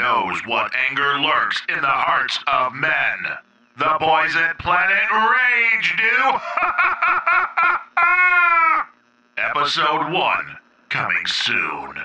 knows what anger lurks in the hearts of men? The boys at Planet Rage do. Episode 1 coming soon.